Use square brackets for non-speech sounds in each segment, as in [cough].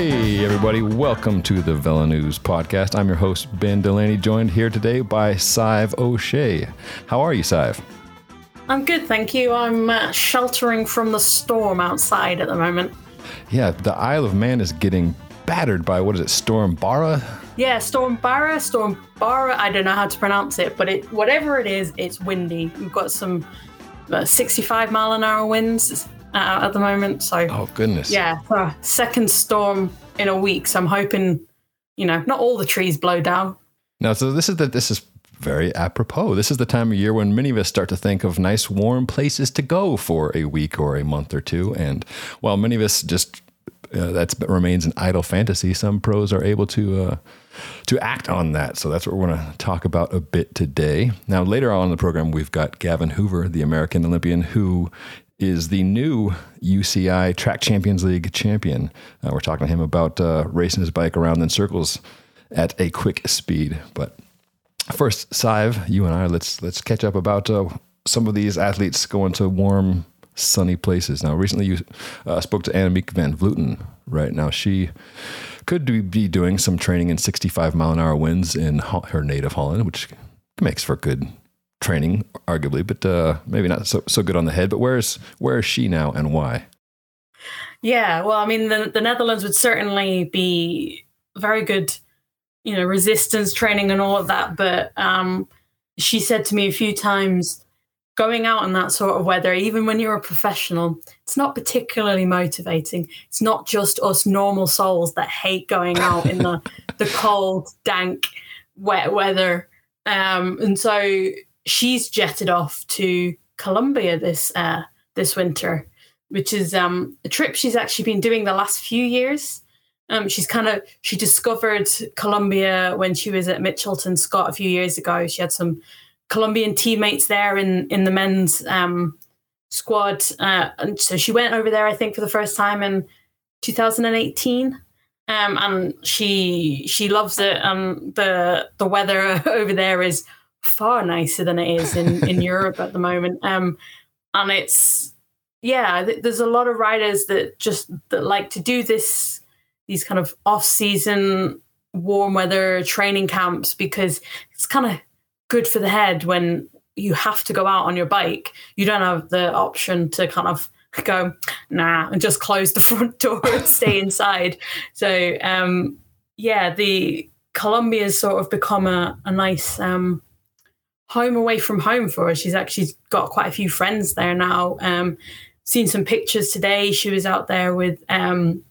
Hey, everybody, welcome to the Velo News podcast. I'm your host, Ben Delaney, joined here today by Sadhbh O'Shea. How are you, Sadhbh? I'm good, thank you. I'm uh, sheltering from the storm outside at the moment. Yeah, the Isle of Man is getting battered by what is it, Storm Barra? Yeah, Storm Barra, Storm Barra. I don't know how to pronounce it, but it whatever it is, it's windy. We've got some uh, 65 mile an hour winds uh, at the moment. So, oh goodness, yeah, uh, second storm in a week. So I'm hoping, you know, not all the trees blow down. No, so this is the this is very apropos. This is the time of year when many of us start to think of nice, warm places to go for a week or a month or two. And while many of us just uh, that remains an idle fantasy, some pros are able to uh, to act on that. So that's what we're going to talk about a bit today. Now, later on in the program, we've got Gavin Hoover, the American Olympian, who is the new UCI Track Champions League champion. Uh, we're talking to him about uh, racing his bike around in circles at a quick speed. But first, Sadhbh, you and I, let's let's catch up about uh, some of these athletes going to warm, sunny places. Now, recently you uh, spoke to Annemiek van Vleuten. Right now, she could be doing some training in 65 mile an hour winds in her native Holland, which makes for good training, arguably, but uh, maybe not so so good on the head. But where's where is she now, and why? Yeah, well, I mean, the the Netherlands would certainly be very good, you know, resistance training and all of that. But um, she said to me a few times, going out in that sort of weather, even when you're a professional, it's not particularly motivating. It's not just us normal souls that hate going out in the [laughs] the cold, dank, wet weather. Um, and so she's jetted off to Colombia this uh, this winter, which is um, a trip she's actually been doing the last few years. Um, she's kind of she discovered Colombia when she was at Mitchelton Scott a few years ago. She had some Colombian teammates there in in the men's um, squad, uh, and so she went over there. I think for the first time in 2018. Um, and she she loves it. And the the weather [laughs] over there is far nicer than it is in, in [laughs] Europe at the moment. Um, and it's yeah, th- there's a lot of riders that just that like to do this these kind of off season warm weather training camps because it's kind of good for the head when you have to go out on your bike. You don't have the option to kind of go nah and just close the [laughs] front door and stay inside. So um, yeah, the Colombia's sort of become a, a nice um, home away from home for her. She's actually got quite a few friends there now. Um, seen some pictures today. She was out there with um,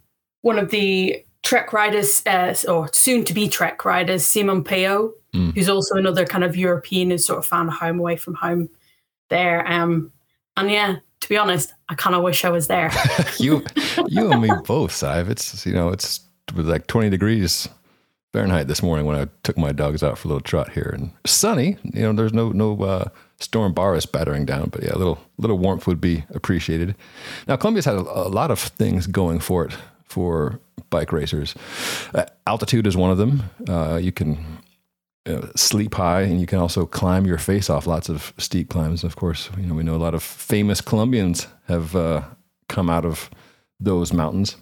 one of the Trek riders, uh, or soon to be Trek riders, Simon Pellaud, mm. who's also another kind of European who sort of found a home away from home there. Um, and yeah, to be honest, I kind of wish I was there. [laughs] you, you and me [laughs] both, Sadhbh. It's you know, it's like twenty degrees Fahrenheit this morning when I took my dogs out for a little trot here and sunny. You know, there's no no uh, storm Boris battering down, but yeah, a little little warmth would be appreciated. Now, Colombia's had a, a lot of things going for it for bike racers. Uh, altitude is one of them. Uh, you can sleep high, and you can also climb your face off lots of steep climbs. Of course, you know we know a lot of famous Colombians have uh, come out of those mountains.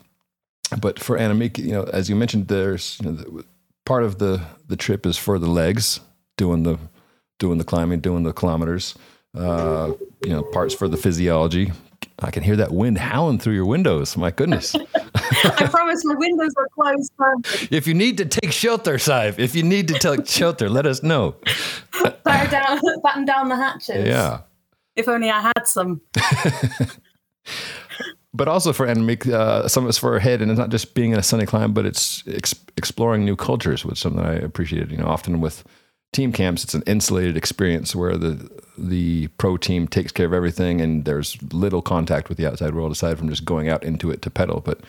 But for Annemiek, you know, as you mentioned, there's you know, part of the the trip is for the legs, doing the doing the climbing, doing the kilometers. Uh, you know, parts for the physiology. I can hear that wind howling through your windows. My goodness. [laughs] [laughs] I promise my windows are closed. If you need to take shelter, Sadhbh, if you need to take [laughs] shelter, let us know. Batten down, batten down the hatches. Yeah. If only I had some but also for Annemiek uh, some of us for her head, and it's not just being in a sunny climate, but it's ex- exploring new cultures, which is something I appreciated. You know, often with team camps, it's an insulated experience where the the pro team takes care of everything, and there's little contact with the outside world aside from just going out into it to pedal. But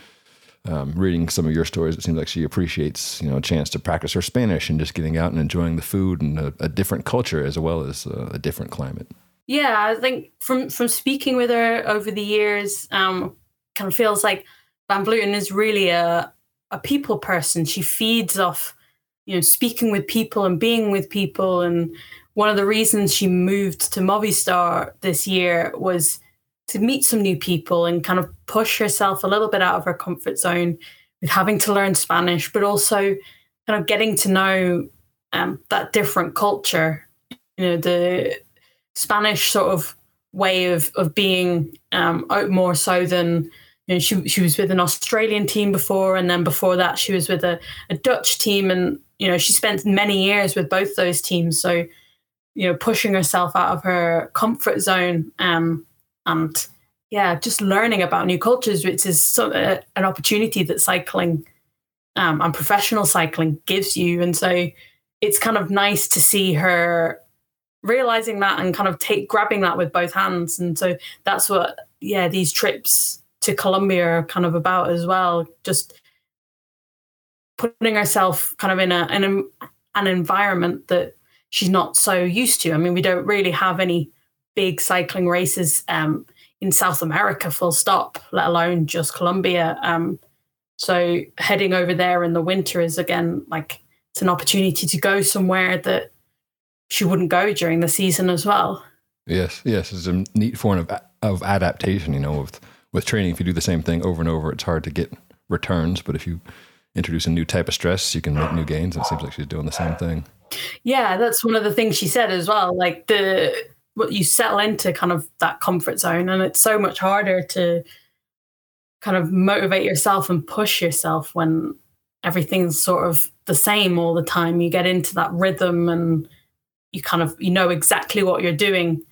um, reading some of your stories, it seems like she appreciates you know a chance to practice her Spanish and just getting out and enjoying the food and a, a different culture as well as uh, a different climate. Yeah, I think from from speaking with her over the years, um, kind of feels like Van Vleuten is really a a people person. She feeds off, you know, speaking with people and being with people. And one of the reasons she moved to Movistar this year was to meet some new people and kind of push herself a little bit out of her comfort zone, with having to learn Spanish, but also kind of getting to know um, that different culture. You know, the Spanish sort of way of of being um, more so than you know, she she was with an Australian team before, and then before that she was with a, a Dutch team, and you know she spent many years with both those teams. So you know, pushing herself out of her comfort zone, um, and yeah, just learning about new cultures, which is so, uh, an opportunity that cycling um, and professional cycling gives you. And so it's kind of nice to see her realizing that and kind of take grabbing that with both hands. And so that's what, yeah, these trips to Colombia are kind of about as well. Just putting herself kind of in a in a, an environment that she's not so used to. I mean, we don't really have any big cycling races um, in South America, full stop, let alone just Colombia. Um, so heading over there in the winter is again like it's an opportunity to go somewhere that she wouldn't go during the season as well. Yes, yes, it's a neat form of of adaptation. You know, with with training, if you do the same thing over and over, it's hard to get returns. But if you introduce a new type of stress, you can make new gains. And it seems like she's doing the same thing. Yeah, that's one of the things she said as well. Like the what you settle into kind of that comfort zone, and it's so much harder to kind of motivate yourself and push yourself when everything's sort of the same all the time. You get into that rhythm and you kind of you know exactly what you're doing.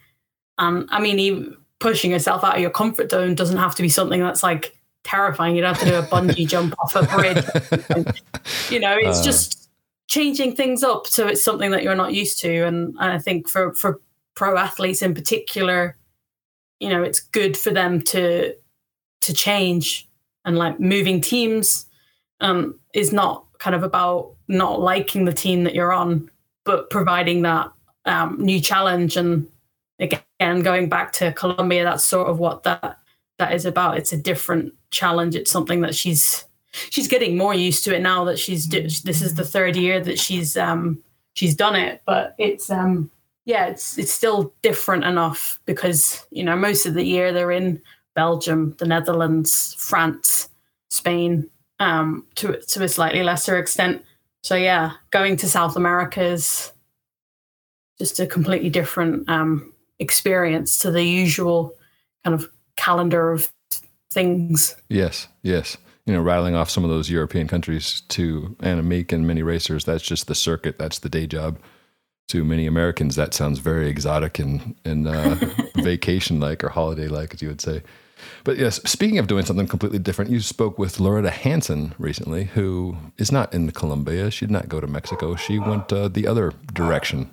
And I mean, even pushing yourself out of your comfort zone doesn't have to be something that's like terrifying. You don't have to do a bungee [laughs] jump off a bridge. [laughs] you know, it's uh. just changing things up so it's something that you're not used to. And, and I think for for pro athletes in particular, you know, it's good for them to to change and like moving teams um, is not kind of about not liking the team that you're on, but providing that um, new challenge. And again, going back to Colombia, that's sort of what that that is about. It's a different challenge. It's something that she's she's getting more used to it now that she's this is the third year that she's um she's done it. But it's um yeah, it's it's still different enough because you know most of the year they're in Belgium, the Netherlands, France, Spain, um, to to a slightly lesser extent. So yeah, going to South America is just a completely different um, experience to the usual kind of calendar of things. Yes, yes. You know, rattling off some of those European countries to Annemiek and many racers, that's just the circuit, that's the day job. To many Americans, that sounds very exotic and, and uh, [laughs] vacation like or holiday like, as you would say. But yes, speaking of doing something completely different, you spoke with Lauretta Hanson recently, who is not in Colombia. She did not go to Mexico. She went uh, the other direction.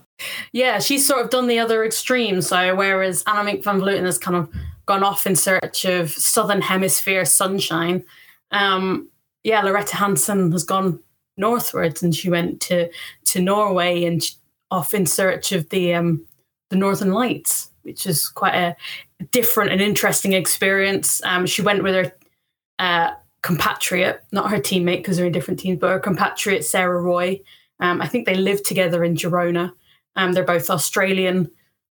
Yeah, she's sort of done the other extreme. So whereas Annemiek van Vleuten has kind of gone off in search of southern hemisphere sunshine, um, yeah, Lauretta Hanson has gone northwards and she went to to Norway and off in search of the um, the Northern Lights, which is quite a different and interesting experience. Um, she went with her uh, compatriot, not her teammate because they're in different teams, but her compatriot Sarah Roy. Um, I think they lived together in Girona. Um, they're both Australian,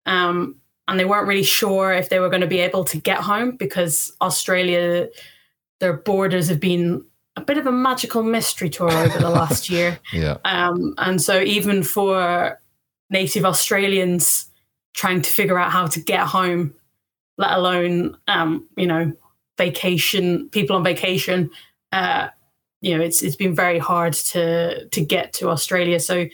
um, and they weren't really sure if they were going to be able to get home because Australia, their borders have been a bit of a magical mystery tour over the last [laughs] year. Yeah. Um, and so even for native Australians trying to figure out how to get home let alone um, you know vacation people on vacation. Uh, you know, it's it's been very hard to to get to Australia. So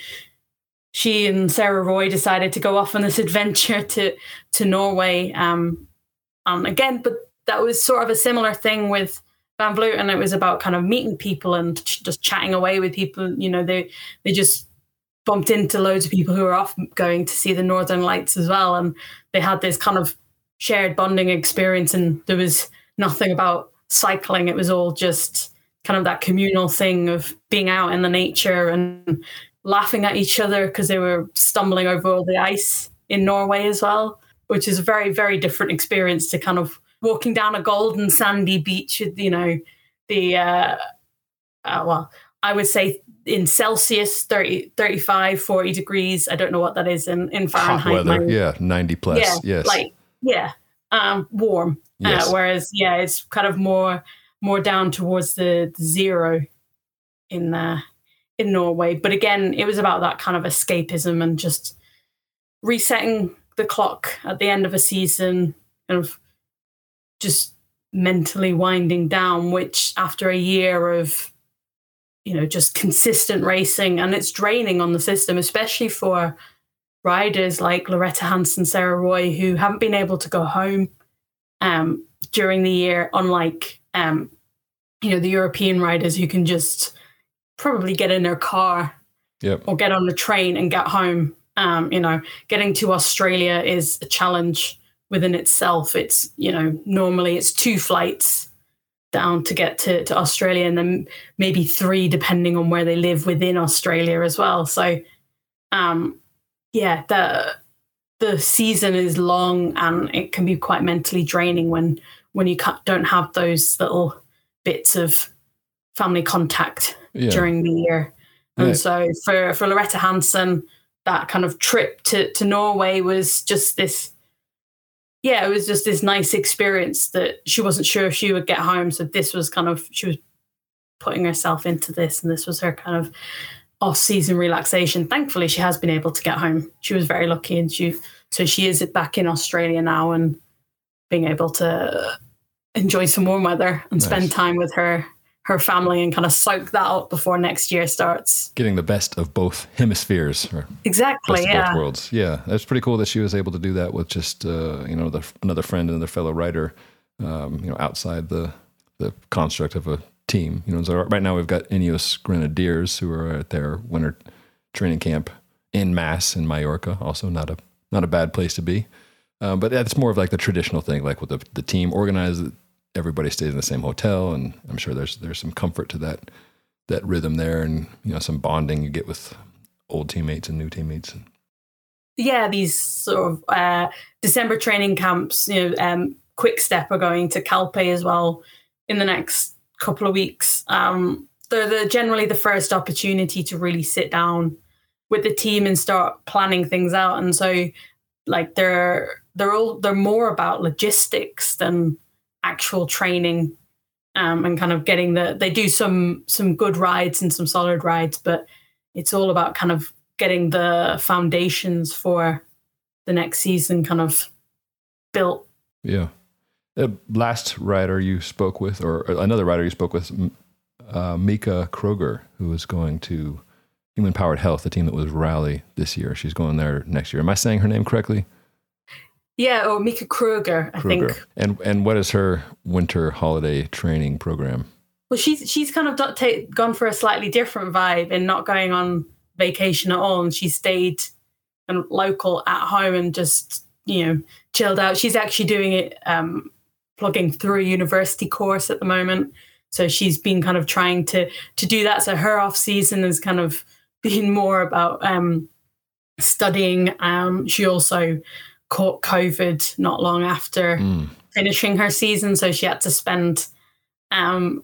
she and Sarah Roy decided to go off on this [laughs] adventure to to Norway. Um, and again, but that was sort of a similar thing with Van Vleuten. It was about kind of meeting people and ch- just chatting away with people. You know, they they just bumped into loads of people who were off going to see the Northern Lights as well, and they had this kind of shared bonding experience and there was nothing about cycling. It was all just kind of that communal thing of being out in the nature and laughing at each other because they were stumbling over all the ice in Norway as well which is a very very different experience to kind of walking down a golden sandy beach you know the uh, uh, well i would say in celsius 30 35 40 degrees i don't know what that is in in fahrenheit Hot weather. yeah 90 plus yeah, yes like yeah, um, warm. Uh, yes. Uh, whereas, yeah, it's kind of more more down towards the, the zero in uh, in Norway. But again, it was about that kind of escapism and just resetting the clock at the end of a season, kind of just mentally winding down. Which after a year of you know just consistent racing and it's draining on the system, especially for riders like Lauretta Hanson, Sarah Roy, who haven't been able to go home um, during the year, unlike um, you know the European riders who can just probably get in their car Yep. or get on a train and get home. Um, you know, getting to Australia is a challenge within itself. It's you know normally it's two flights down to get to, to Australia and then maybe three depending on where they live within Australia as well. So um, yeah, the the season is long and it can be quite mentally draining when when you don't have those little bits of family contact Yeah. during the year. And Yeah. so for for Lauretta Hanson, that kind of trip to to Norway was just this yeah, it was just this nice experience that she wasn't sure if she would get home. So this was kind of she was putting herself into this and this was her kind of off season relaxation. Thankfully she has been able to get home. She was very lucky and she so she is back in Australia now and being able to enjoy some warm weather and spend time with her her family and kind of soak that up before next year starts. Getting the best of both hemispheres, or Exactly, yeah. both worlds. Yeah, that's pretty cool that she was able to do that with just uh, you know the, another friend and another fellow writer, um, you know, outside the the construct of a team. You know, so right now we've got Ineos Grenadiers who are at their winter training camp in mass in Mallorca. Also, not a not a bad place to be. Um, but that's more of like the traditional thing, like with the the team organized. Everybody stays in the same hotel, and I'm sure there's there's some comfort to that that rhythm there, and you know some bonding you get with old teammates and new teammates. yeah, these sort of uh, December training camps, you know, um, Quick Step are going to Calpe as well in the next couple of weeks. Um, they're the, generally the first opportunity to really sit down with the team and start planning things out. And so, like, they're they're all they're more about logistics than actual training. Um, and kind of getting the they do some some good rides and some solid rides, but it's all about kind of getting the foundations for the next season kind of built. Yeah. Uh, last rider you spoke with, or another rider you spoke with, uh, Mieke Kröger, who is going to Human Powered Health, the team that was Rally this year. She's going there next year. Am I saying her name correctly? Yeah, or Mieke Kröger, I Kröger. think. And and what is her winter holiday training program? Well, she's she's kind of gone for a slightly different vibe and not going on vacation at all. And she stayed and local at home and just you know chilled out. She's actually doing it, um, plugging through a university course at the moment. So she's been kind of trying to to do that. So her off season has kind of [laughs] been more about um, studying. Um, she also caught COVID not long after Mm. finishing her season, so she had to spend um,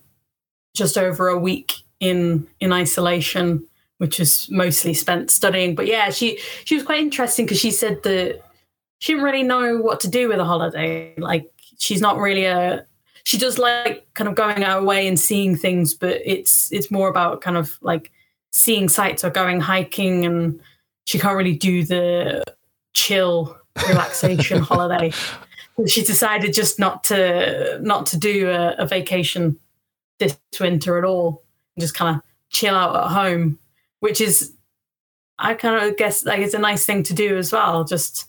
just over a week in in isolation, which was mostly spent studying. But yeah, she she was quite interesting because she said that she didn't really know what to do with a holiday. Like she's not really a she does like kind of going out away and seeing things, but it's it's more about kind of like seeing sights or going hiking, and she can't really do the chill relaxation [laughs] holiday. She decided just not to not to do a, a vacation this winter at all, and just kind of chill out at home, which is I kind of guess like it's a nice thing to do as well. Just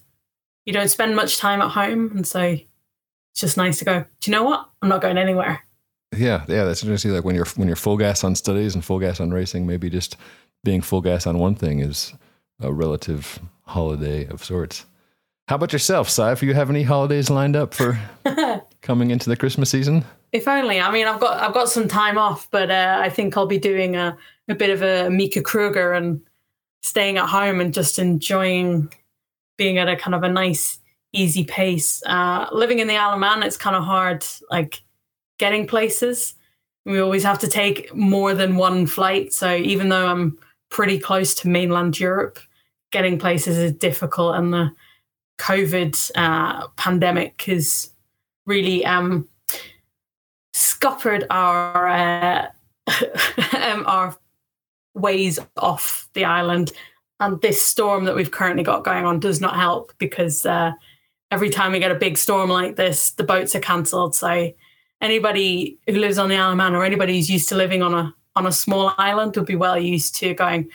you don't spend much time at home, and so it's just nice to go. Do you know what? I'm not going anywhere. Yeah, yeah, that's interesting. Like when you're when you're full gas on studies and full gas on racing, maybe just being full gas on one thing is a relative holiday of sorts. How about yourself, Sadhbh? Do you have any holidays lined up for [laughs] coming into the Christmas season? If only. I mean, I've got I've got some time off, but uh, I think I'll be doing a, a bit of a Mieke Kröger and staying at home and just enjoying being at a kind of a nice, easy pace. Uh, living in the Isle of Man, it's kind of hard, like getting places. We always have to take more than one flight. So even though I'm pretty close to mainland Europe, getting places is difficult, and the COVID uh, pandemic has really um, scuppered our uh, [laughs] um, our ways off the island, and this storm that we've currently got going on does not help because uh, every time we get a big storm like this, the boats are cancelled. So anybody who lives on the Isle of Man or anybody who's used to living on a on a small island would be well used to going.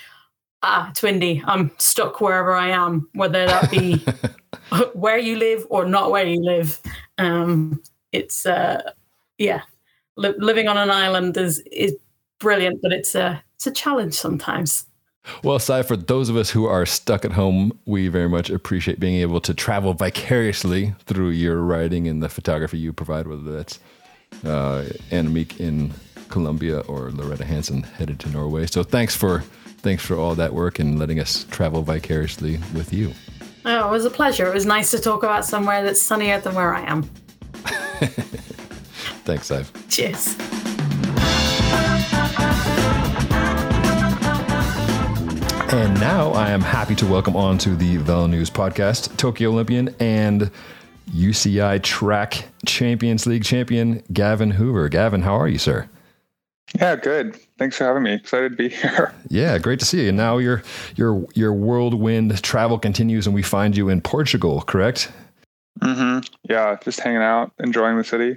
Ah, it's windy. I'm stuck wherever I am, whether that be [laughs] where you live or not where you live. Um, it's uh, yeah, li- living on an island is is brilliant, but it's a it's a challenge sometimes. Well, Sadhbh, for those of us who are stuck at home, we very much appreciate being able to travel vicariously through your writing and the photography you provide, whether that's uh, Annemiek in Colombia or Lauretta Hanson headed to Norway. So thanks for thanks for all that work and letting us travel vicariously with you. Oh, it was a pleasure. It was nice to talk about somewhere that's sunnier than where I am. [laughs] thanks, Sadhbh. Cheers. And now I am happy to welcome on to the Velo News podcast Tokyo Olympian and UCI Track Champions League champion Gavin Hoover. Gavin, how are you, sir? Yeah, good. Thanks for having me. Excited to be [laughs] here. Yeah, great to see you. And now your your your whirlwind travel continues, and we find you in Portugal, correct? Mm-hmm. Yeah, just hanging out, enjoying the city.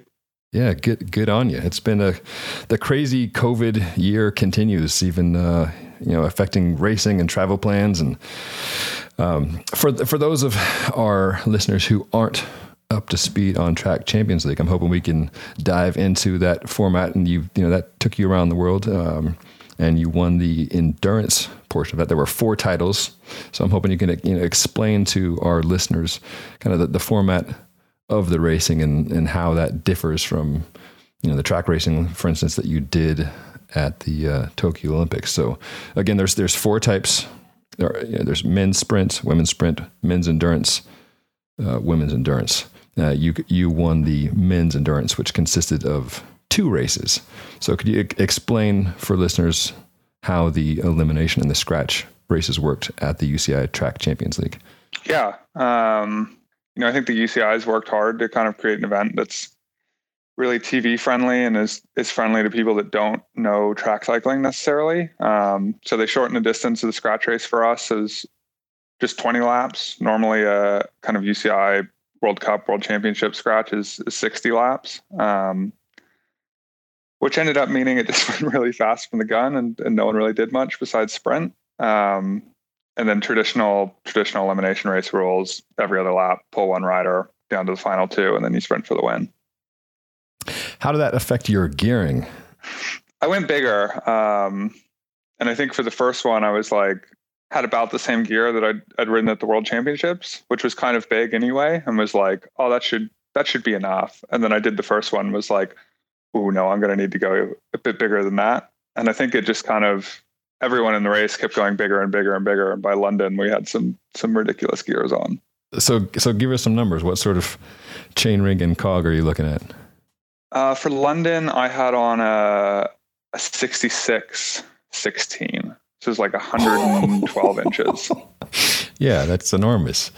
Yeah, good good on you. It's been a the crazy COVID year continues, even uh, you know affecting racing and travel plans. And um, for for those of our listeners who aren't up to speed on Track Champions League, I'm hoping we can dive into that format. And you you know that took you around the world, um, and you won the endurance portion of that. There were four titles, so I'm hoping you can you know explain to our listeners kind of the, the format of the racing and, and how that differs from you know the track racing, for instance, that you did at the uh, Tokyo Olympics. So again, there's there's four types. There are, you know, there's men's sprint, women's sprint, men's endurance, uh, women's endurance. Uh, you you won the men's endurance, which consisted of two races. So could you explain for listeners how the elimination and the scratch races worked at the UCI Track Champions League? Yeah. Um, you know, I think the UCI has worked hard to kind of create an event that's really TV friendly and is is friendly to people that don't know track cycling necessarily. Um, so they shorten the distance of the scratch race for us as just 20 laps. Normally, a kind of UCI World Cup, World Championship scratch is, is 60 laps, um, which ended up meaning it just [laughs] went really fast from the gun, and, and no one really did much besides sprint. Um, and then traditional traditional elimination race rules every other lap pull one rider down to the final two and then you sprint for the win how did that affect your gearing i went bigger um, and i think for the first one i was like had about the same gear that I'd, I'd ridden at the world championships which was kind of big anyway and was like oh that should that should be enough and then i did the first one was like oh no i'm going to need to go a bit bigger than that and i think it just kind of everyone in the race kept going bigger and bigger and bigger. And by London, we had some some ridiculous gears on. So so give us some numbers. What sort of chain ring and cog are you looking at? Uh, for London, I had on a, a 66 16. So it's like 112 inches. [laughs] Yeah, that's enormous.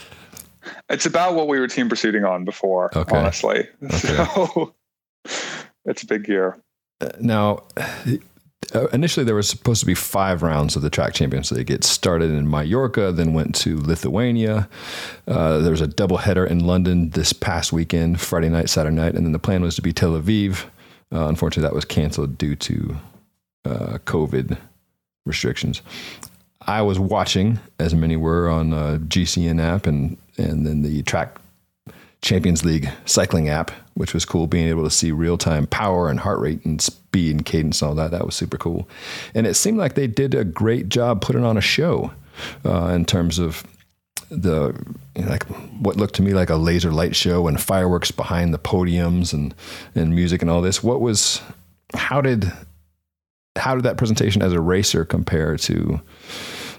It's about what we were team pursuiting on before, okay. honestly. [laughs] Okay. So it's a big gear. Uh, now, uh, initially there was supposed to be five rounds of the track champions league it started in mallorca then went to lithuania uh, there was a double header in london this past weekend friday night saturday night and then the plan was to be tel aviv uh, unfortunately that was canceled due to uh, covid restrictions i was watching as many were on uh, gcn app and and then the track Champions League cycling app, which was cool, being able to see real time power and heart rate and speed and cadence and all that. That was super cool. And it seemed like they did a great job putting on a show uh, in terms of the you know, like what looked to me like a laser light show and fireworks behind the podiums and and music and all this. What was how did how did that presentation as a racer compare to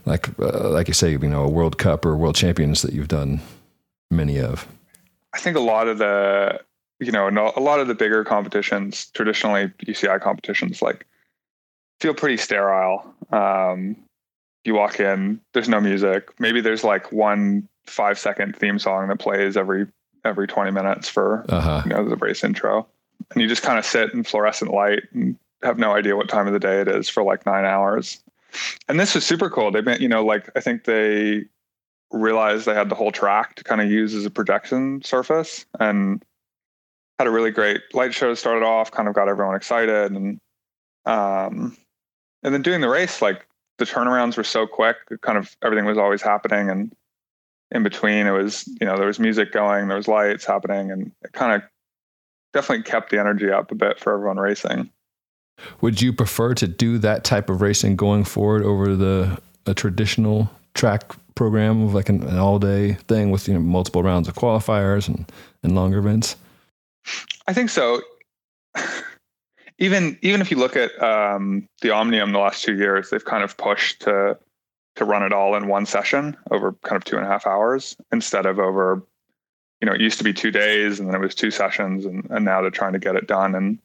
like uh, like you say you know a World Cup or World Champions that you've done many of? I think a lot of the, you know, a lot of the bigger competitions, traditionally UCI competitions, like feel pretty sterile. Um, you walk in, there's no music. Maybe there's like one five second theme song that plays every every 20 minutes for uh-huh. you know the race intro. and you just kind of sit in fluorescent light and have no idea what time of the day it is for like nine hours. And this was super cool. They, you know, like I think they realized they had the whole track to kind of use as a projection surface and had a really great light show started off kind of got everyone excited and um and then doing the race like the turnarounds were so quick kind of everything was always happening and in between it was you know there was music going there was lights happening and it kind of definitely kept the energy up a bit for everyone racing would you prefer to do that type of racing going forward over the a traditional track program of like an, an all day thing with you know multiple rounds of qualifiers and and longer events? I think so. [laughs] even even if you look at um, the Omnium the last two years, they've kind of pushed to to run it all in one session over kind of two and a half hours instead of over you know it used to be two days and then it was two sessions and, and now they're trying to get it done in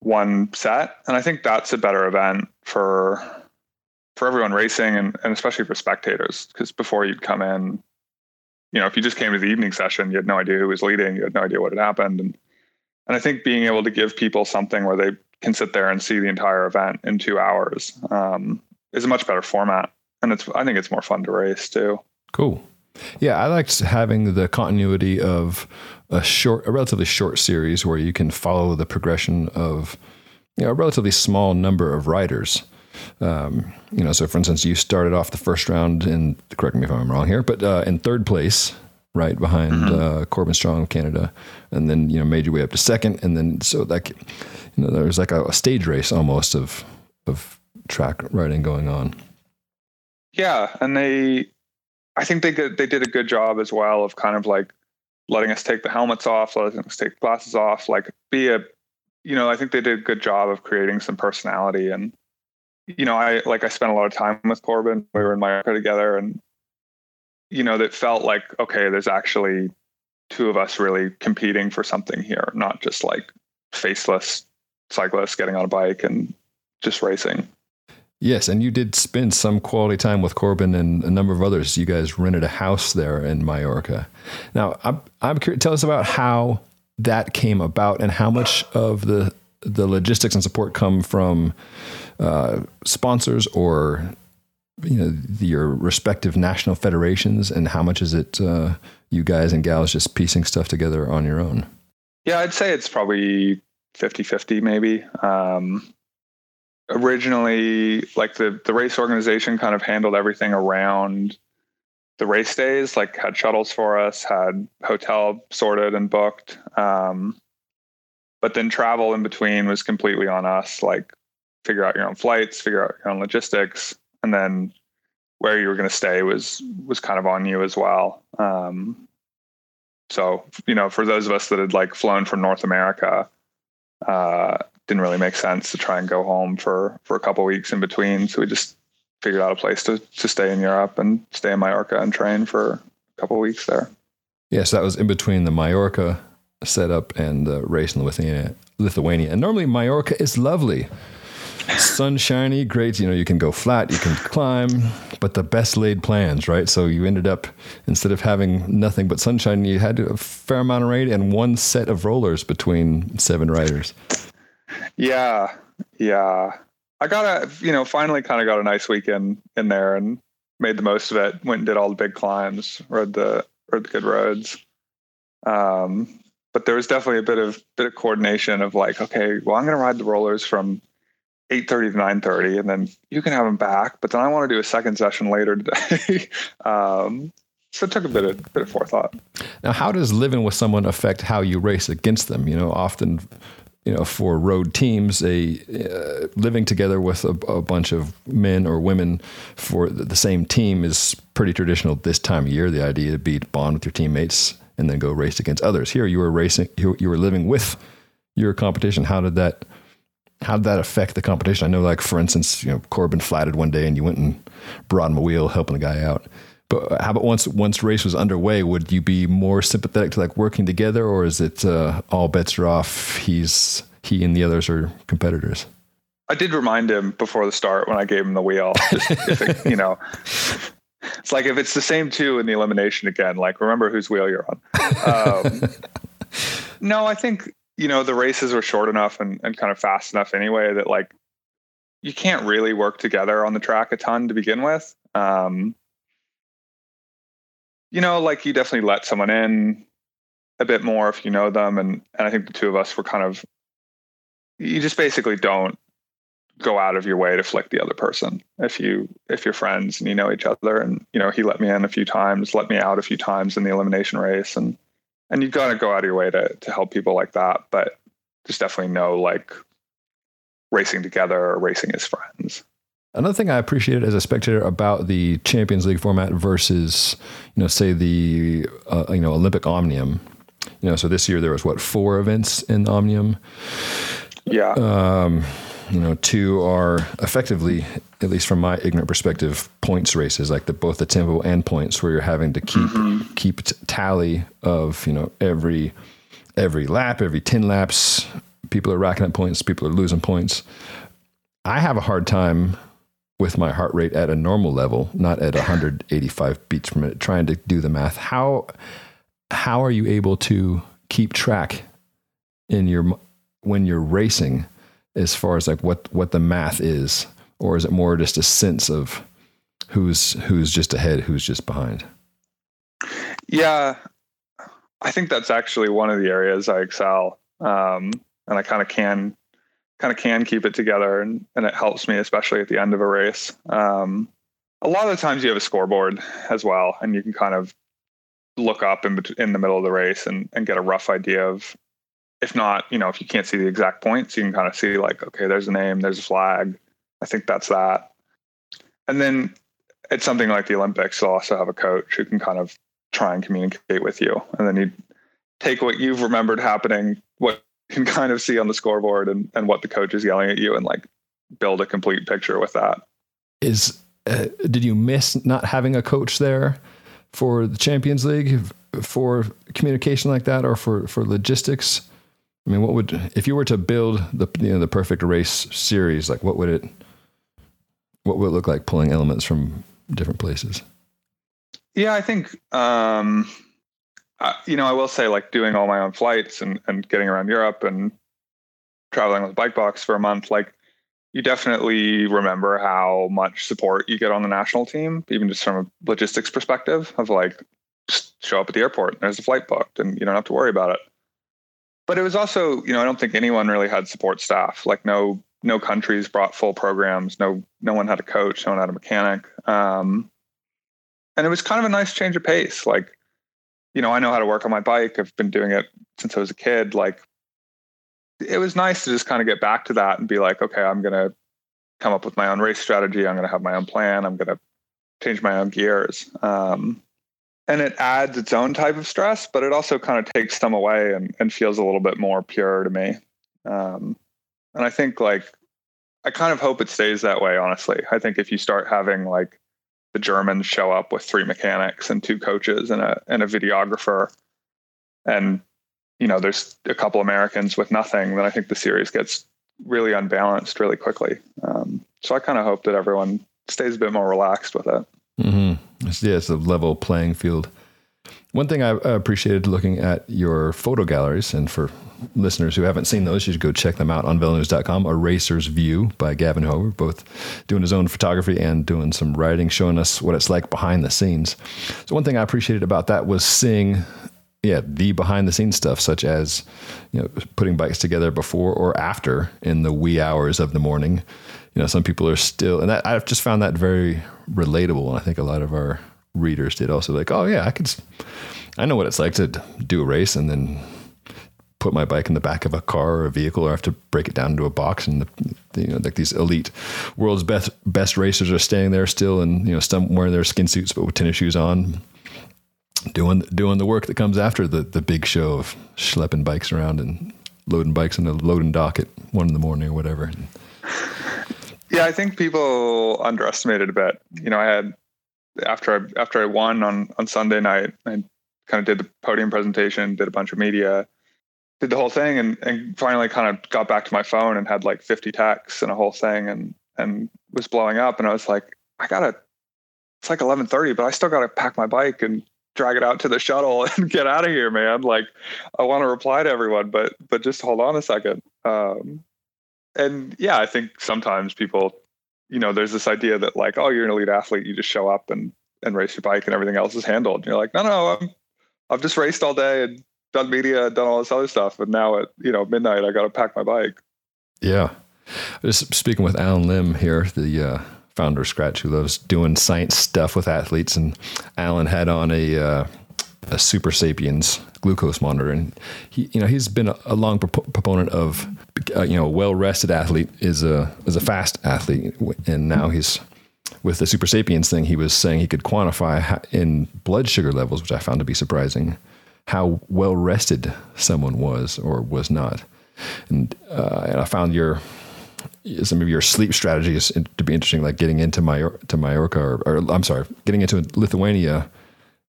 one set. And i think that's a better event for for everyone racing and, and especially for spectators because before you'd come in you know if you just came to the evening session you had no idea who was leading you had no idea what had happened. And and i think being able to give people something where they can sit there and see the entire event in two hours um, is a much better format. And it's i think it's more fun to race too. Cool yeah i liked having the continuity of a short a relatively short series where you can follow the progression of you know, a relatively small number of riders um, you know, so for instance, you started off the first round in, correct me if I'm wrong here, but uh, in third place, right behind mm-hmm. uh, Corbin Strong of Canada, and then you know made your way up to second, and then so like, you know, there's like a, a stage race almost of of track riding going on. Yeah, and they, I think they did, they did a good job as well of kind of like letting us take the helmets off, letting us take glasses off, like be a, you know, I think they did a good job of creating some personality and you know, I like I spent a lot of time with Corbin. We were in Mallorca together, and you know, that felt like okay, there's actually two of us really competing for something here, not just like faceless cyclists getting on a bike and just racing. Yes, and you did spend some quality time with Corbin and a number of others. You guys rented a house there in Mallorca. Now, I'm, I'm curious. Tell us about how that came about and how much of the the logistics and support come from uh, sponsors or you know your respective national federations, and how much is it uh, you guys and gals just piecing stuff together on your own? Yeah, I'd say it's probably 50-50 maybe. Um, originally, like the the race organization kind of handled everything around the race days, like had shuttles for us, had hotel sorted and booked. Um, but then travel in between was completely on us. Like figure out your own flights, figure out your own logistics, and then where you were going to stay was was kind of on you as well. Um, so you know, for those of us that had like flown from North America, uh, didn't really make sense to try and go home for for a couple weeks in between. So we just figured out a place to to stay in Europe and stay in Mallorca and train for a couple weeks there. Yes, that was in between the Mallorca setup and the race in Lithuania. Lithuania, and normally Mallorca is lovely sunshiny, great. You know, you can go flat, you can climb, but the best laid plans, right? So you ended up instead of having nothing but sunshine, you had a fair amount of rain and one set of rollers between seven riders. Yeah, yeah. I got a, you know, finally kind of got a nice weekend in there and made the most of it. Went and did all the big climbs, rode the rode the good roads. Um, but there was definitely a bit of bit of coordination of like, okay, well, I'm going to ride the rollers from 8.30 to 9.30 and then you can have them back but then i want to do a second session later today [laughs] um, so it took a bit of bit of forethought now how does living with someone affect how you race against them you know often you know for road teams a uh, living together with a, a, bunch of men or women for the same team is pretty traditional this time of year the idea to be to bond with your teammates and then go race against others here you were racing you, you were living with your competition how did that how did that affect the competition? I know, like for instance, you know, Corbin flatted one day, and you went and brought him a wheel, helping the guy out. But how about once once race was underway, would you be more sympathetic to like working together, or is it uh, all bets are off? He's he and the others are competitors. I did remind him before the start when I gave him the wheel. Just it, you know, it's like if it's the same two in the elimination again, like remember whose wheel you're on. Um, [laughs] no, I think you know, the races were short enough and, and kind of fast enough anyway that like you can't really work together on the track a ton to begin with. Um, you know, like you definitely let someone in a bit more if you know them, and and I think the two of us were kind of you just basically don't go out of your way to flick the other person if you if you're friends and you know each other. And you know he let me in a few times let me out a few times in the elimination race and and you've got to go out of your way to to help people like that. But just definitely know like racing together or racing as friends Another thing I appreciated as a spectator about the Champions League format versus, you know, say the uh, you know Olympic Omnium. You know, so this year there was what four events in Omnium. Yeah. Um, you know, two are effectively, at least from my ignorant perspective, points races, like the both the tempo and points, where you're having to keep mm-hmm. keep t- tally of you know every every lap, every ten laps. People are racking up points. People are losing points. I have a hard time with my heart rate at a normal level, not at 185 beats per minute, trying to do the math. How how are you able to keep track in your when you're racing as far as like what what the math is or is it more just a sense of who's who's just ahead, who's just behind? Yeah. I think that's actually one of the areas I excel. Um, and I kind of can kind of can keep it together and, and it helps me especially at the end of a race. Um, a lot of the times you have a scoreboard as well and you can kind of look up in, in the middle of the race and, and get a rough idea of if not you know if you can't see the exact points you can kind of see like okay there's a name there's a flag i think that's that. And then it's something like the olympics you'll also have a coach who can kind of try and communicate with you and then you take what you've remembered happening what can kind of see on the scoreboard and, and what the coach is yelling at you and like build a complete picture with that. Is uh, did you miss not having a coach there for the Champions League for communication like that or for for logistics? I mean, what would if you were to build the you know the perfect race series? Like, what would it what would it look like pulling elements from different places? Yeah, I think um, you know, I will say like doing all my own flights and, and getting around Europe and traveling with Bike Box for a month, like you definitely remember how much support you get on the national team, even just from a logistics perspective of like just show up at the airport and there's a flight booked and you don't have to worry about it. But it was also, you know, I don't think anyone really had support staff. Like no no countries brought full programs. No no one had a coach. No one had a mechanic. Um, and it was kind of a nice change of pace. Like you know, I know how to work on my bike. I've been doing it since I was a kid. Like, it was nice to just kind of get back to that and be like, okay, I'm going to come up with my own race strategy. I'm going to have my own plan. I'm going to change my own gears. Um, and it adds its own type of stress, but it also kind of takes some away and, and feels a little bit more pure to me. Um, and I think like, I kind of hope it stays that way, honestly. I think if you start having like the Germans show up with three mechanics and two coaches and a and a videographer, and you know there's a couple Americans with nothing, then I think the series gets really unbalanced really quickly. Um, so I kind of hope that everyone stays a bit more relaxed with it. Mm-hmm. Yeah, it's a level playing field. One thing I appreciated looking at your photo galleries, and for listeners who haven't seen those, you should go check them out on VeloNews.com. A Racer's View by Gavin Hoover, both doing his own photography and doing some writing, showing us what it's like behind the scenes. So one thing I appreciated about that was seeing yeah, the behind the scenes stuff, such as you know putting bikes together before or after in the wee hours of the morning. You know, some people are still, and that, I've just found that very relatable, and I think a lot of our readers did also. Like, oh yeah, I could, I know what it's like to do a race and then put my bike in the back of a car or a vehicle, or have to break it down into a box. And the, you know, like these elite world's best best racers are staying there still, and you know, some wearing their skin suits but with tennis shoes on, doing doing the work that comes after the the big show of schlepping bikes around and loading bikes in a loading dock at one in the morning or whatever. Yeah, I think people underestimated a bit. You know, I had after I after I won on on Sunday night, I kind of did the podium presentation, did a bunch of media, did the whole thing and, and finally kind of got back to my phone and had like 50 texts and a whole thing and and was blowing up and I was like I gotta it's like 11:30 but I still gotta pack my bike and drag it out to the shuttle [laughs] and get out of here, man. Like I want to reply to everyone, but but just hold on a second. Um, and yeah, I think sometimes people, you know, there's this idea that like, oh, you're an elite athlete, you just show up and and race your bike and everything else is handled. And you're like, no, no, I'm I've just raced all day and done media, done all this other stuff, and now at you know midnight I got to pack my bike. Yeah, just speaking with Allen Lim here, the uh, founder of Skratch, who loves doing science stuff with athletes, and Allen had on a uh, a Supersapiens glucose monitor, and he, you know, he's been a, a long prop- proponent of, uh, you know, a well rested athlete is a is a fast athlete, and now he's with the Supersapiens thing, he was saying he could quantify in blood sugar levels, which I found to be surprising, how well rested someone was or was not. And, uh, and I found your some of your sleep strategies to be interesting, like getting into Major- to Mallorca, or, or I'm sorry, getting into Lithuania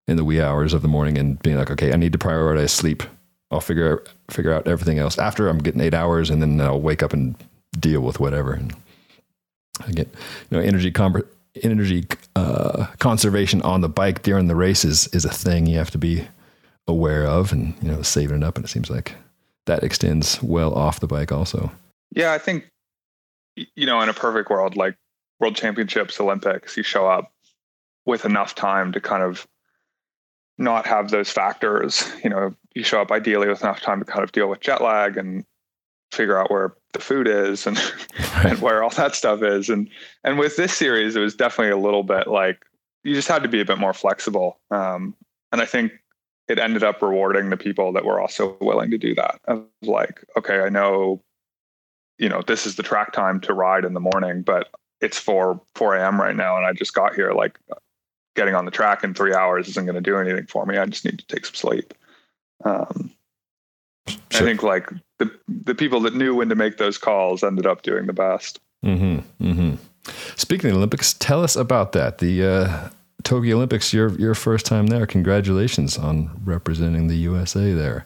in the wee hours of the morning and being like, okay, I need to prioritize sleep. I'll figure figure out everything else after I'm getting eight hours, and then I'll wake up and deal with whatever. And I get, you know, energy energy uh, conservation on the bike during the races is a thing you have to be aware of and you know saving it up and it seems like that extends well off the bike also yeah i think you know in a perfect world like world championships olympics you show up with enough time to kind of not have those factors you know you show up ideally with enough time to kind of deal with jet lag and figure out where the food is and [laughs] and where all that stuff is. And and with this series it was definitely a little bit like you just had to be a bit more flexible. Um, and i think it ended up rewarding the people that were also willing to do that of like okay i know you know this is the track time to ride in the morning but it's 4 4 a.m right now and i just got here like getting on the track in three hours isn't going to do anything for me i just need to take some sleep um, sure. i think like the the people that knew when to make those calls ended up doing the best. Mm-hmm, mm-hmm. Speaking of the Olympics, tell us about that. The uh, Tokyo Olympics, your your first time there. Congratulations on representing the USA there.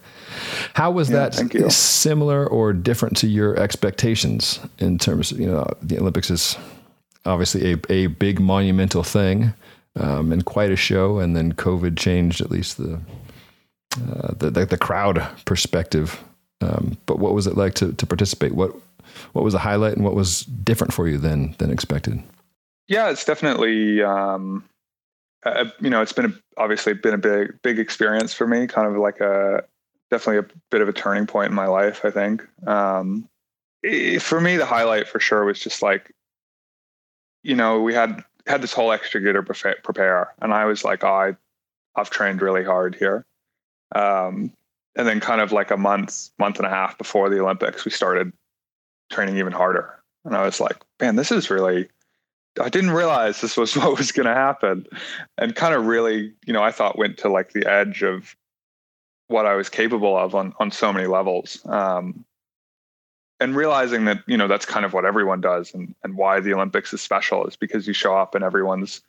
How was yeah, that similar or different to your expectations in terms of, you know, the Olympics is obviously a, a big monumental thing um, and quite a show. And then COVID changed at least the, uh, the, the, the crowd perspective um, but what was it like to, to participate? What what was the highlight and what was different for you than than expected? Yeah, it's definitely um, you know it's been a, obviously been a big big experience for me. Kind of like a definitely a bit of a turning point in my life. I think um, it, for me the highlight for sure was just like you know we had had this whole extra gear to prepare, and I was like, oh, I I've trained really hard here. Um, and then kind of like a month month and a half before the olympics we started training even harder. And i was like man this is really i didn't realize this was [laughs] what was going to happen. And kind of really you know i thought went to like the edge of what i was capable of on on so many levels. Um, and realizing that you know that's kind of what everyone does and and why the olympics is special is because you show up and everyone's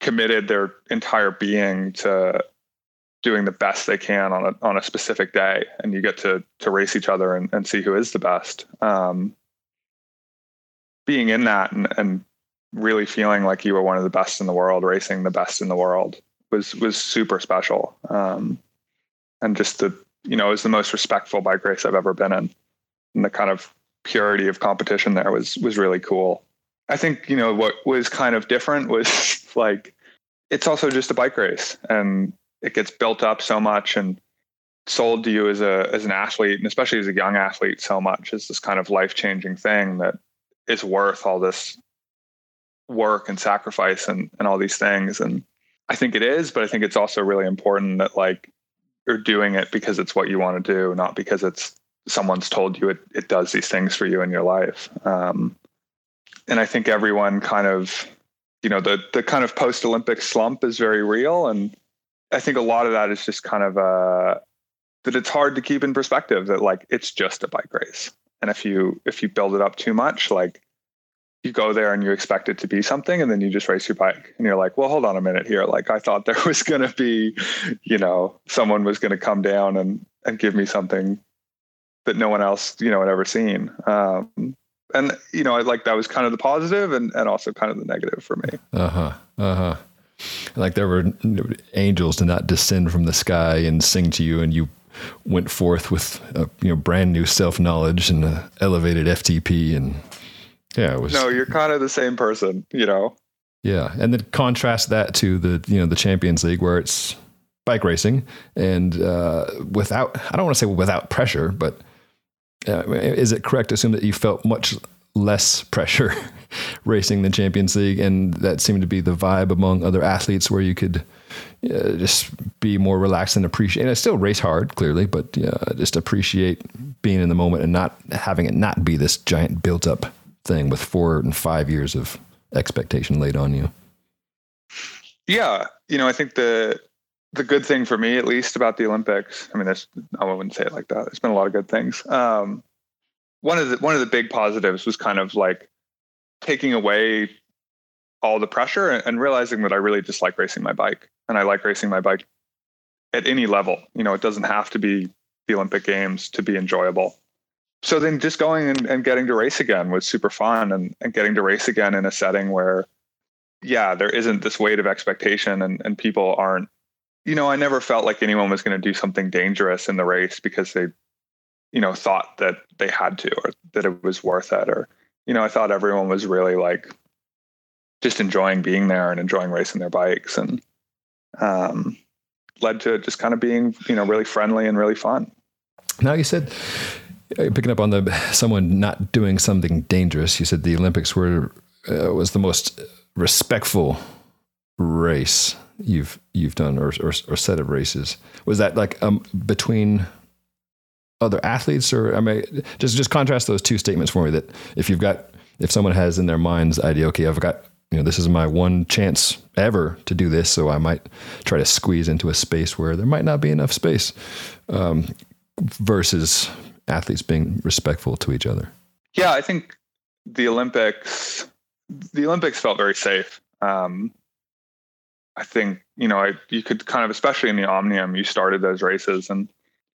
committed their entire being to doing the best they can on a on a specific day, and you get to to race each other and, and see who is the best. Um, being in that and, and really feeling like you were one of the best in the world, racing the best in the world was was super special. Um, and just the you know it was the most respectful bike race I've ever been in, and the kind of purity of competition there was was really cool. I think you know what was kind of different [laughs] was like it's also just a bike race and it gets built up so much and sold to you as a as an athlete and especially as a young athlete so much as this kind of life changing thing that is worth all this work and sacrifice and and all these things and I think it is but I think it's also really important that like you're doing it because it's what you want to do not because it's someone's told you it it does these things for you in your life. Um, and I think everyone kind of you know the the kind of post Olympic slump is very real. And I think a lot of that is just kind of uh, that it's hard to keep in perspective that like it's just a bike race, and if you if you build it up too much, like you go there and you expect it to be something, and then you just race your bike, and you're like, well, hold on a minute here, like I thought there [laughs] was going to be, you know, someone was going to come down and and give me something that no one else you know had ever seen. Um, and you know, I like that was kind of the positive and and also kind of the negative for me. Uh huh. Uh huh. like there were angels did not descend from the sky and sing to you, and you went forth with a you know brand new self knowledge and a elevated FTP, and yeah, it was no, you're kind of the same person, you know. Yeah, and then contrast that to the you know the Champions League where it's bike racing and uh, without I don't want to say without pressure, but uh, is it correct to assume that you felt much less pressure [laughs] racing the Champions League, and that seemed to be the vibe among other athletes where you could uh, just be more relaxed and appreciate. And I still race hard, clearly, but uh, just appreciate being in the moment and not having it not be this giant built up thing with four and five years of expectation laid on you. Yeah, you know, I think the the good thing for me, at least, about the Olympics. I mean, there's I wouldn't say it like that. There's been a lot of good things. Um, one of the one of the big positives was kind of like taking away all the pressure and realizing that I really just like racing my bike, and I like racing my bike at any level. You know, it doesn't have to be the Olympic Games to be enjoyable. So then just going and, and getting to race again was super fun and, and getting to race again in a setting where, yeah, there isn't this weight of expectation and, and people aren't, you know, I never felt like anyone was going to do something dangerous in the race because they, you know, thought that they had to or that it was worth it. Or, you know, I thought everyone was really like just enjoying being there and enjoying racing their bikes and um, led to just kind of being, you know, really friendly and really fun. Now you said uh, picking up on the someone not doing something dangerous. You said the Olympics were uh, was the most respectful race you've you've done or, or, or set of races. Was that like um, between other athletes, or I mean, just just contrast those two statements for me. That if you've got if someone has in their minds the idea, okay, I've got you know this is my one chance ever to do this, so I might try to squeeze into a space where there might not be enough space. Um, versus athletes being respectful to each other? Yeah, I think the Olympics, the Olympics felt very safe. Um, I think you know, I you could kind of, especially in the Omnium, you started those races, and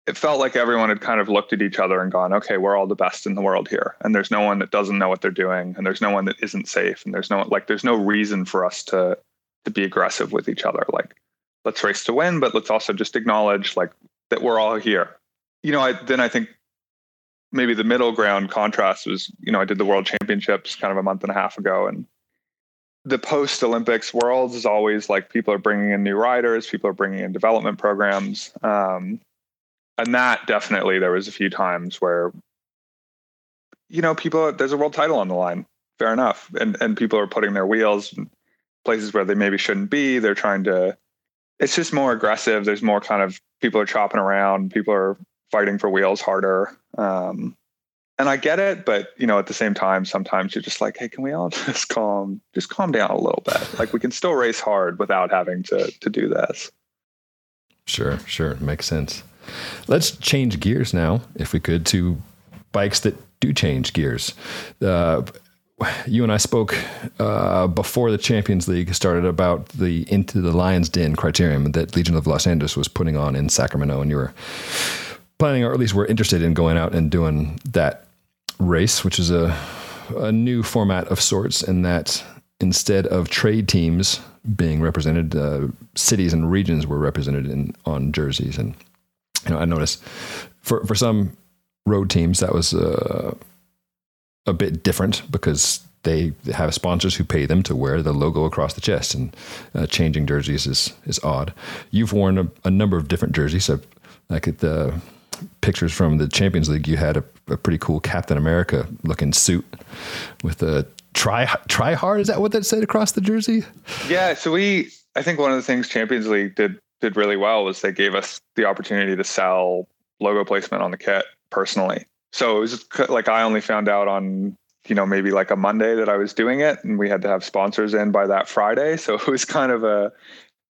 it felt like everyone had kind of looked at each other and gone, "Okay, we're all the best in the world here," and there's no one that doesn't know what they're doing, and there's no one that isn't safe, and there's no like, there's no reason for us to to be aggressive with each other. Like, let's race to win, but let's also just acknowledge like that we're all here. You know, I then I think maybe the middle ground contrast was, you know, I did the World Championships kind of a month and a half ago, and the post Olympics worlds is always like people are bringing in new riders, people are bringing in development programs, um, and that definitely there was a few times where, you know, people there's a world title on the line, fair enough, and and people are putting their wheels places where they maybe shouldn't be. They're trying to. It's just more aggressive. There's more kind of people are chopping around. People are fighting for wheels harder. Um, and I get it, but you know, at the same time, sometimes you're just like, hey, can we all [laughs] just calm, just calm down a little bit? Like we can still race hard without having to to do this. Sure, sure, makes sense. Let's change gears now, if we could, to bikes that do change gears. Uh, you and I spoke uh, before the Champions League started about the Into the Lion's Den criterium that Legion of Los Angeles was putting on in Sacramento, and you were planning, or at least we're interested in going out and doing that race, which is a, a new format of sorts, in that instead of trade teams being represented, uh, cities and regions were represented in on jerseys. And you know, I noticed for for some road teams that was uh, a bit different because they have sponsors who pay them to wear the logo across the chest, and uh, changing jerseys is is odd. You've worn a, a number of different jerseys. So like at the pictures from the Champions League, you had a, a pretty cool Captain America looking suit with a try try hard. Is that what that said across the jersey? Yeah. So we, I think one of the things Champions League did did really well was they gave us the opportunity to sell logo placement on the kit personally. So it was like I only found out on you know maybe like a Monday that I was doing it, and we had to have sponsors in by that Friday. So it was kind of a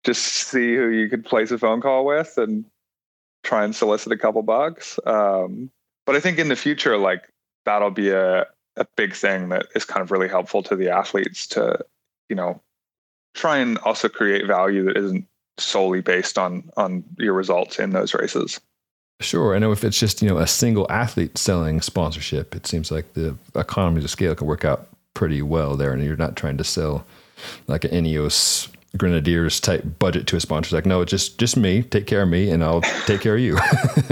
just see who you could place a phone call with and try and solicit a couple bucks. Um, but I think in the future, like that'll be a, a big thing that is kind of really helpful to the athletes to, you know, try and also create value that isn't solely based on on your results in those races. Sure. I know if it's just, you know, a single athlete selling sponsorship, it seems like the economies of scale can work out pretty well there. And you're not trying to sell like an Ineos Grenadiers type budget to a sponsor. It's like, no, it's just just me. Take care of me, and I'll take care of you.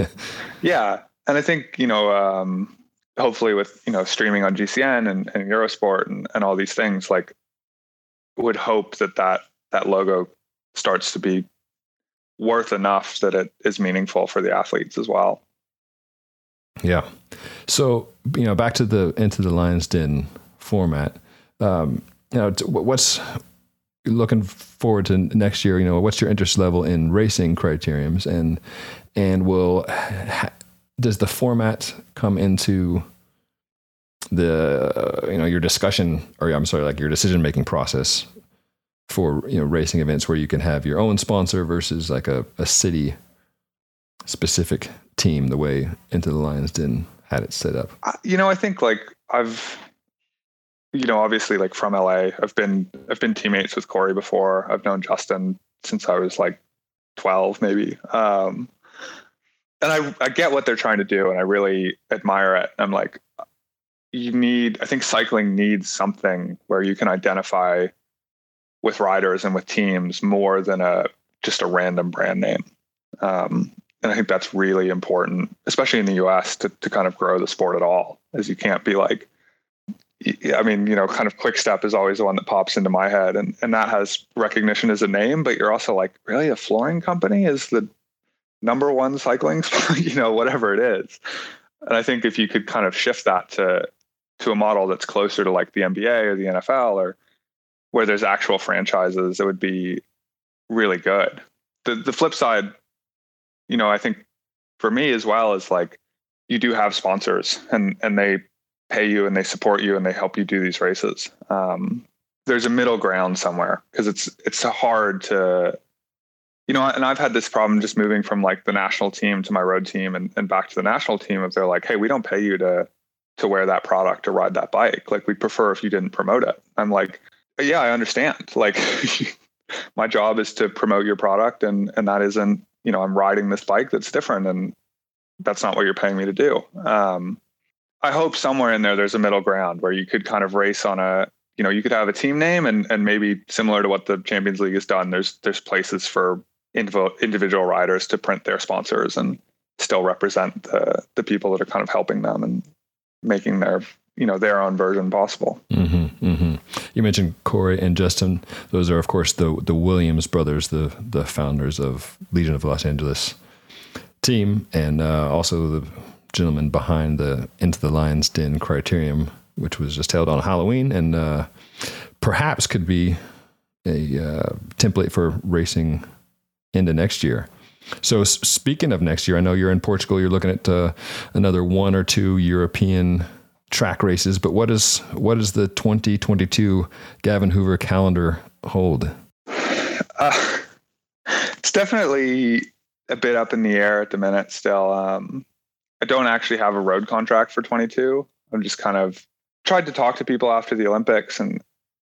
[laughs] yeah, and I think you know, um, hopefully with you know streaming on GCN and, and Eurosport and, and all these things, like would hope that that that logo starts to be worth enough that it is meaningful for the athletes as well. Yeah. So you know, back to the into the Lions Den format. Um, you know, what's looking forward to next year? You know, what's your interest level in racing criteriums, and and will ha, does the format come into the uh, you know your discussion or I'm sorry, like your decision making process for you know racing events where you can have your own sponsor versus like a, a city specific team the way Into the Lions Den had it set up? You know, I think like I've you know, obviously like from LA, I've been I've been teammates with Corey before. I've known Justin since I was like 12 maybe. Um, and I I get what they're trying to do and I really admire it. I'm like you need I think cycling needs something where you can identify with riders and with teams more than a just a random brand name. Um, and I think that's really important, especially in the US, to to kind of grow the sport at all. As you can't be like, I mean, you know, kind of Quick-Step is always the one that pops into my head, and and that has recognition as a name, but you're also like, really, a flooring company is the number one cycling, [laughs] you know, whatever it is. And I think if you could kind of shift that to to a model that's closer to like the NBA or the NFL or where there's actual franchises, it would be really good. The the flip side you know, I think for me as well is like you do have sponsors and and they pay you and they support you and they help you do these races. Um, there's a middle ground somewhere because it's it's hard to you know and i've had this problem just moving from like the national team to my road team and, and back to the national team if they're like hey we don't pay you to to wear that product or ride that bike like we prefer if you didn't promote it i'm like yeah i understand like [laughs] my job is to promote your product and and that isn't you know, I'm riding this bike that's different and that's not what you're paying me to do. Um, I hope somewhere in there there's a middle ground where you could kind of race on a, you know, you could have a team name and and maybe similar to what the Champions League has done. There's there's places for individual riders to print their sponsors and still represent the the people that are kind of helping them and making their you know their own version possible. Mm-hmm, mm-hmm. You mentioned Corey and Justin; those are, of course, the the Williams brothers, the the founders of Legion of Los Angeles team, and uh, also the gentleman behind the Into the Lions Den Criterium, which was just held on Halloween, and uh, perhaps could be a uh, template for racing into next year. So, speaking of next year, I know you're in Portugal. You're looking at uh, another one or two European track races, but what is what does the 2022 Gavin Hoover calendar hold? Uh, it's definitely a bit up in the air at the minute. Still, um, I don't actually have a road contract for 22. I'm just kind of tried to talk to people after the Olympics, and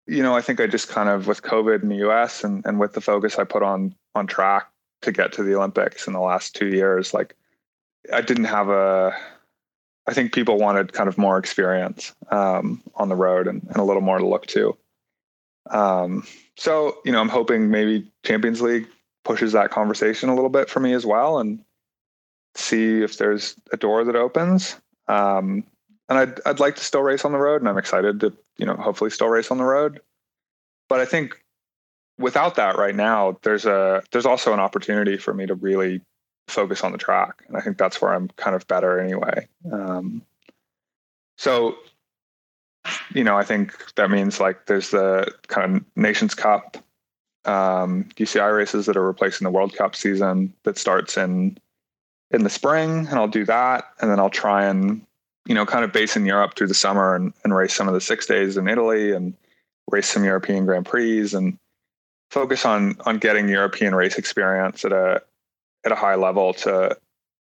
you know, I think I just kind of with COVID in the U.S. and and with the focus I put on on track to get to the Olympics in the last two years, like I didn't have a I think people wanted kind of more experience um, on the road and, and, a little more to look to. Um, so, you know, I'm hoping maybe Champions League pushes that conversation a little bit for me as well and see if there's a door that opens. Um, and I'd, I'd like to still race on the road and I'm excited to, you know, hopefully still race on the road. But I think without that right now, there's a, there's also an opportunity for me to really focus on the track. And I think that's where I'm kind of better anyway. Um, so, you know, I think that means like there's the kind of Nations Cup um, UCI races that are replacing the World Cup season that starts in in the spring, and I'll do that, and then I'll try and you know kind of base in Europe through the summer and, and race some of the six days in Italy and race some European Grand Prix and focus on on getting European race experience at a at a high level to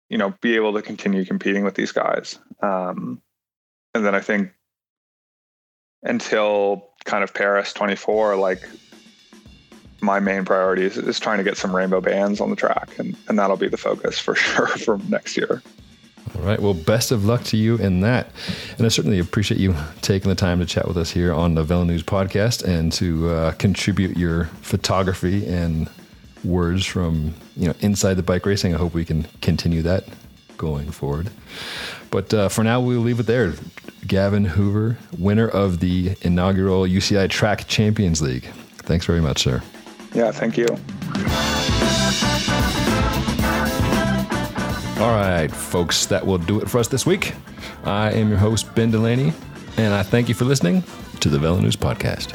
you know be able to continue competing with these guys. Um, and then i think until kind of paris 24 like my main priority is, is trying to get some rainbow bands on the track and, and that'll be the focus for [laughs] sure for next year All right. Well, best of luck to you in that. And I certainly appreciate you taking the time to chat with us here on the Velo News podcast and to uh, contribute your photography and words from you know inside the bike racing. I hope we can continue that going forward. But uh, for now, we'll leave it there. Gavin Hoover, winner of the inaugural UCI Track Champions League. Thanks very much, sir. Yeah, thank you. All right, folks, that will do it for us this week. I am your host, Ben Delaney, and I thank you for listening to the Velo News Podcast.